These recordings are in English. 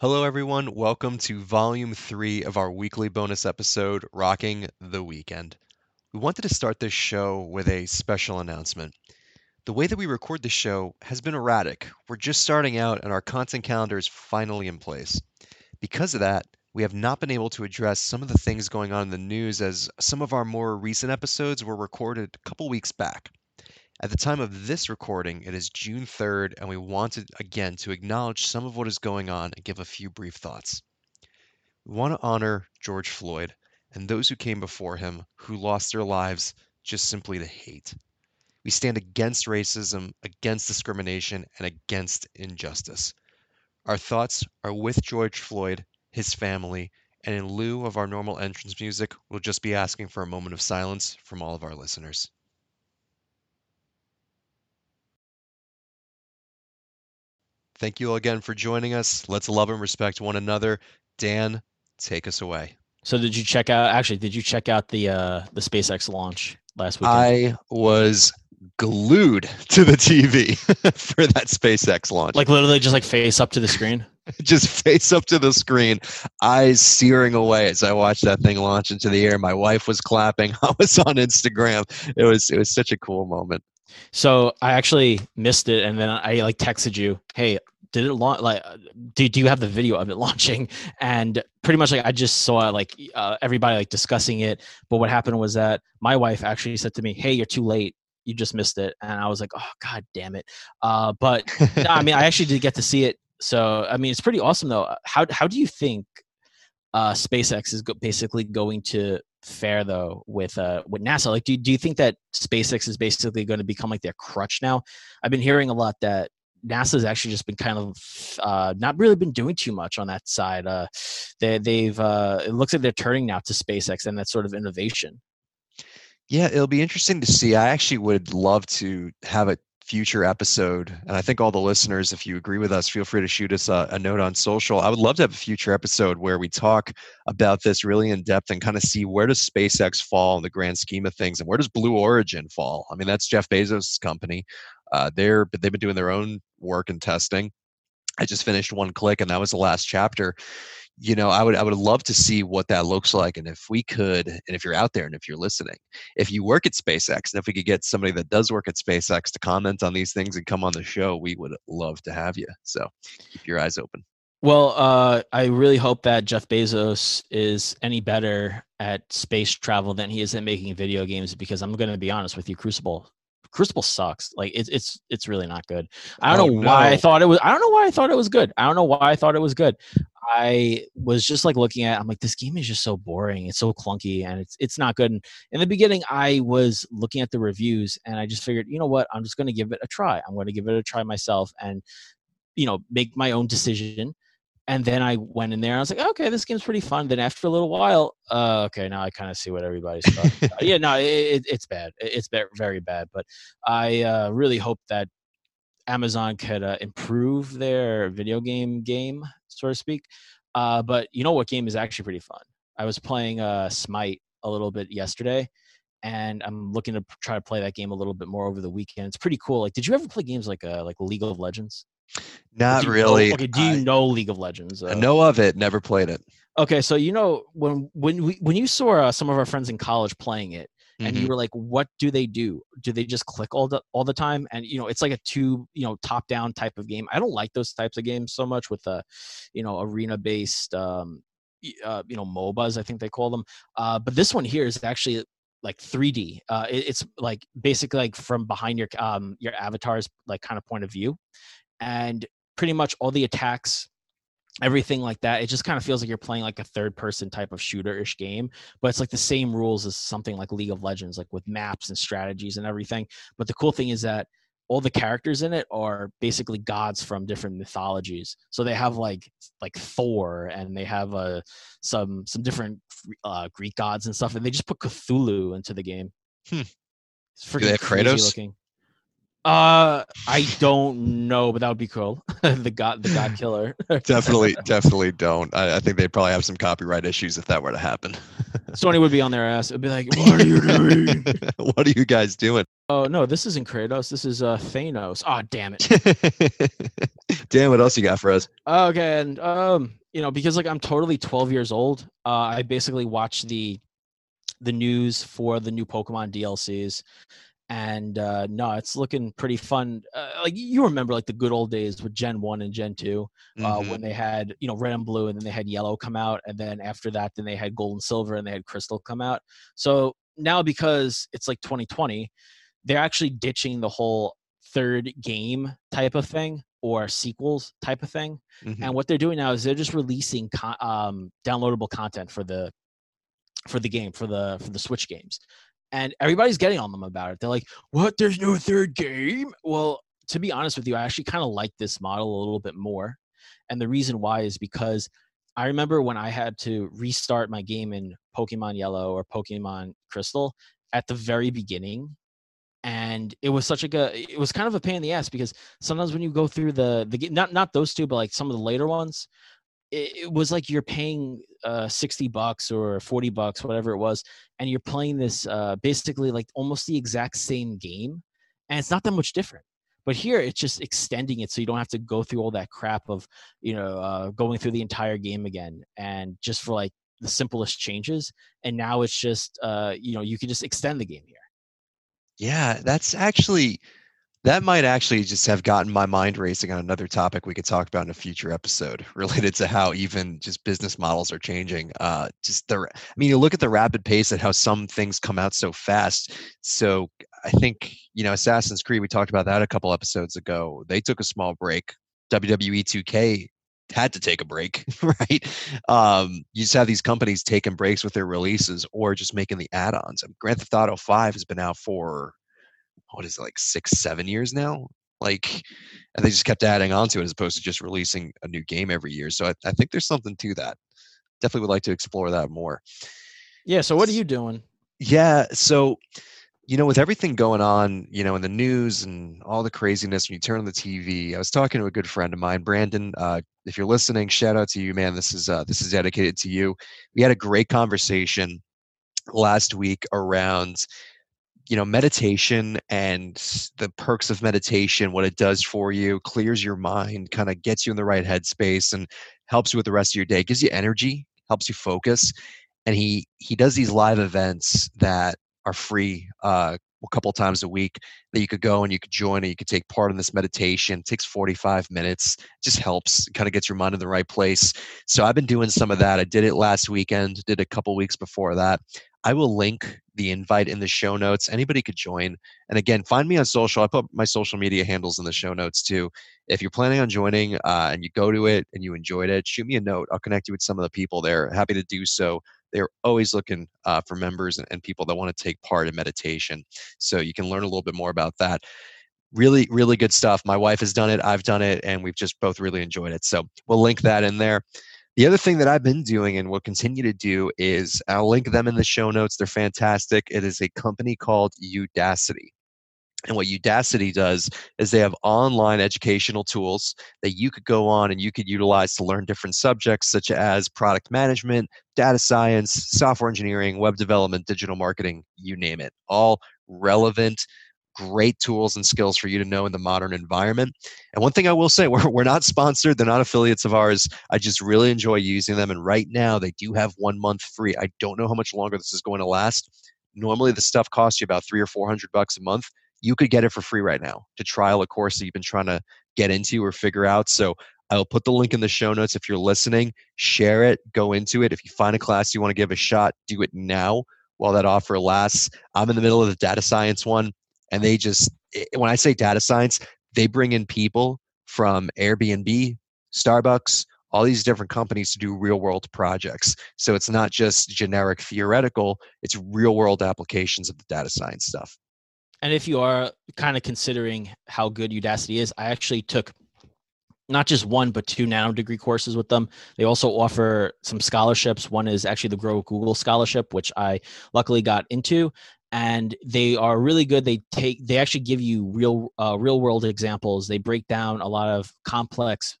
Hello, everyone. Welcome to volume three of our weekly bonus episode, Rocking the Weekend. We wanted to start this show with a special announcement. The way that we record the show has been erratic. We're just starting out, and our content calendar is finally in place. Because of that, we have not been able to address some of the things going on in the news as some of our more recent episodes were recorded a couple weeks back. At the time of this recording, it is June 3rd, and we wanted again to acknowledge some of what is going on and give a few brief thoughts. We want to honor George Floyd and those who came before him who lost their lives just simply to hate. We stand against racism, against discrimination, and against injustice. Our thoughts are with George Floyd, his family, and in lieu of our normal entrance music, we'll just be asking for a moment of silence from all of our listeners. Thank you all again for joining us. Let's love and respect one another. Dan, take us away. So did you check out actually did you check out the uh the SpaceX launch last week? I was glued to the TV for that SpaceX launch. Like literally just like face up to the screen? just face up to the screen, eyes searing away as I watched that thing launch into the air. My wife was clapping. I was on Instagram. It was it was such a cool moment. So I actually missed it, and then I like texted you, "Hey, did it launch? Like, do, do you have the video of it launching?" And pretty much like I just saw like uh, everybody like discussing it. But what happened was that my wife actually said to me, "Hey, you're too late. You just missed it." And I was like, "Oh God damn it!" Uh, but I mean, I actually did get to see it. So I mean, it's pretty awesome though. How how do you think uh, SpaceX is go- basically going to fare though with uh with NASA? Like, do do you think that SpaceX is basically going to become like their crutch now? I've been hearing a lot that NASA's actually just been kind of uh, not really been doing too much on that side. Uh, they, they've uh, it looks like they're turning now to SpaceX and that sort of innovation. Yeah, it'll be interesting to see. I actually would love to have a future episode, and I think all the listeners, if you agree with us, feel free to shoot us a, a, note on social. I would love to have a future episode where we talk about this really in depth and kind of see where does SpaceX fall in the grand scheme of things, and where does Blue Origin fall. I mean, that's Jeff Bezos' company. Uh, they're they've been doing their own work and testing. I just finished one click, and that was the last chapter you know i would i would love to see what that looks like and if we could and if you're out there and if you're listening if you work at spacex and if we could get somebody that does work at spacex to comment on these things and come on the show we would love to have you. So keep your eyes open. Well uh, i really hope that jeff bezos is any better at space travel than he is at making video games because i'm going to be honest with you crucible Crucible sucks. Like it's it's it's really not good. I don't oh, know why no. I thought it was. I don't know why I thought it was good. I don't know why I thought it was good. I was just like looking at. I'm like, this game is just so boring. It's so clunky, and it's it's not good. And in the beginning, I was looking at the reviews, and I just figured, you know what? I'm just going to give it a try. I'm going to give it a try myself, and you know, make my own decision. And then I went in there. and I was like, okay, this game's pretty fun. Then after a little while, uh, okay, now I kind of see what everybody's talking about. Yeah, no, it, it's bad. It's very bad. But I uh, really hope that Amazon could uh, improve their video game game, so to speak. Uh, but you know what game is actually pretty fun? I was playing uh, Smite a little bit yesterday, and I'm looking to try to play that game a little bit more over the weekend. It's pretty cool. Like, did you ever play games like uh, like League of Legends? Not really. Know, okay, do you I, know League of Legends? Uh, I know of it. Never played it. Okay, so you know when when we when you saw uh, some of our friends in college playing it, and mm-hmm. you were like what do they do do they just click all the all the time and you know it's like a two you know top down type of game i don't like those types of games so much with a you know arena based um uh, you know mobas i think they call them uh but this one here is actually like 3d uh it, it's like basically like from behind your um your avatar's like kind of point of view and pretty much all the attacks everything like that. It just kind of feels like you're playing like a third person type of shooter ish game, but it's like the same rules as something like League of Legends, like with maps and strategies and everything. But the cool thing is that all the characters in it are basically gods from different mythologies. So they have like like Thor and they have uh, some some different uh, Greek gods and stuff, and they just put Cthulhu into the game. Hmm. It's freaking Do they have Kratos? Looking. Uh, I don't know, but that would be cool. the god, the god killer. definitely, definitely don't. I, I, think they'd probably have some copyright issues if that were to happen. Sony would be on their ass. It'd be like, "What are you doing?" what are you guys doing? oh no, this isn't Kratos. This is uh Thanos. Oh damn it. Dan, what else you got for us? Okay, and um, you know, because like I'm totally 12 years old, uh, I basically watch the the news for the new Pokemon DLCs, and uh, no, it's looking pretty fun. Uh, like you remember, like the good old days with Gen One and Gen 2 uh, Mhm. when they had you know Red and Blue, and then they had Yellow come out, and then after that, then they had Gold and Silver, and they had Crystal come out. So now, because it's like 2020, they're actually ditching the whole third game type of thing or sequels type of thing Mhm. and what they're doing now is they're just releasing con- um, downloadable content for the for the game for the for the switch games and everybody's getting on them about it. They're like what? There's no third game? Well to be honest with you i actually kind of like this model a little bit more and the reason why is because i remember when i had to restart my game in pokemon yellow or pokemon crystal at the very beginning and it was such a good it was kind of a pain in the ass because sometimes when you go through the the not not those two but like some of the later ones it, it was like you're paying uh 60 bucks or 40 bucks whatever it was and you're playing this uh basically like almost the exact same game and it's not that much different. But here it's just extending it so you don't have to go through all that crap of you know uh going through the entire game again and just for like the simplest changes and now it's just uh you know you can just extend the game here. Yeah, that's actually that might actually just have gotten my mind racing on another topic we could talk about in a future episode related to how even just business models are changing. Uh, just the, I mean, you look at the rapid pace at how some things come out so fast. So I think you know, Assassin's Creed. We talked about that a couple episodes ago. They took a small break. WWE 2K had to take a break, right? Um, you just have these companies taking breaks with their releases or just making the add-ons. I mean, Grand Theft Auto 5 has been out for what is it, like six, seven years now? Like, and they just kept adding on to it as opposed to just releasing a new game every year. So I, I think there's something to that. Definitely would like to explore that more. yeah so what are you doing Yeah. So, you know, with everything going on, you know, in the news and all the craziness when you turn on the TV, I was talking to a good friend of mine, Brandon. Uh, if you're listening, shout out to you, man. This is uh, this is dedicated to you. We had a great conversation last week around you know meditation and the perks of meditation what it does for you clears your mind kind of gets you in the right headspace and helps you with the rest of your day gives you energy helps you focus and he he does these live events that are free uh, a couple times a week that you could go and you could join and you could take part in this meditation. It takes 45 minutes it just helps kind of gets your mind in the right place. So i've been doing some of that. I did it last weekend did a couple weeks before that I will link the invite in the show notes. Anybody could join. And again, find me on social. I put my social media handles in the show notes too. If you're planning on joining uh, and you go to it and you enjoyed it, shoot me a note. I'll connect you with some of the people there. Happy to do so. They're always looking uh, for members and, and people that want to take part in meditation. So you can learn a little bit more about that. Really, really good stuff. My wife has done it. I've done it, and we've just both really enjoyed it. So we'll link that in there. The other thing that I've been doing and will continue to do is I'll link them in the show notes. They're fantastic. It is a company called Udacity. And what Udacity does is they have online educational tools that you could go on and you could utilize to learn different subjects such as product management, data science, software engineering, web development, digital marketing, you name it. All relevant, great tools and skills for you to know in the modern environment. And one thing I will say, we're, we're not sponsored, they're not affiliates of ours. I just really enjoy using them. And right now, they do have one month free. I don't know how much longer this is going to last. Normally, the stuff costs you about three or 400 bucks a month. You could get it for free right now to trial a course that you've been trying to get into or figure out. So I'll put the link in the show notes. If you're listening, share it, go into it. If you find a class you want to give a shot, do it now while that offer lasts. I'm in the middle of the data science one and they just eh, eh, when i say data science they bring in people from airbnb starbucks all these different companies to do real world projects. So it's not just generic theoretical it's real world applications of the data science stuff. And if you are kind of considering how good udacity is i actually took not just one but two nano degree courses with them. They also offer some scholarships. One is actually the grow google scholarship which i luckily got into and they are really good they take they actually give you real uh, real world examples they break down a lot of complex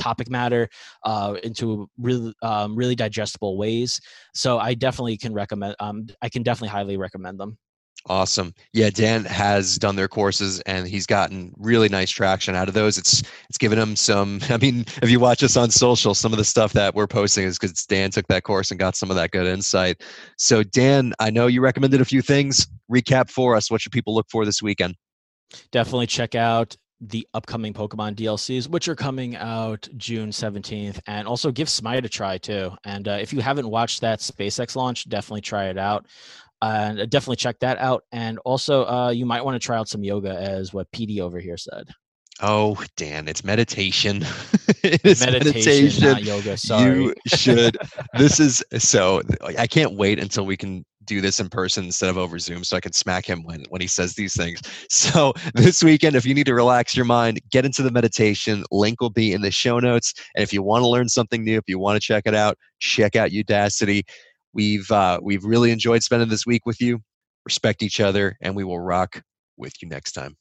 topic matter uh, into really um, really digestible ways. So I definitely can recommend. Um, I can definitely highly recommend them. Awesome. Yeah, Dan has done their courses and he's gotten really nice traction out of those. It's it's given him some I mean, if you watch us on social, some of the stuff that we're posting is cuz Dan took that course and got some of that good insight. So Dan, I know you recommended a few things. Recap for us. What should people look for this weekend? Definitely check out the upcoming Pokemon DLCs, which are coming out June 17th, and also give Smite a try too. And uh, if you haven't watched that SpaceX launch, definitely try it out and uh, definitely check that out. And also, uh, you might want to try out some yoga, as what PD over here said. Oh, Dan, it's meditation. it's meditation, meditation, not yoga. Sorry. You should. this is so. I can't wait until we can do this in person instead of over Zoom, so I can smack him when when he says these things. So this weekend, if you need to relax your mind, get into the meditation. Link will be in the show notes. And if you want to learn something new, if you want to check it out, check out Udacity. We've uh, we've really enjoyed spending this week with you. Respect each other, and we will rock with you next time.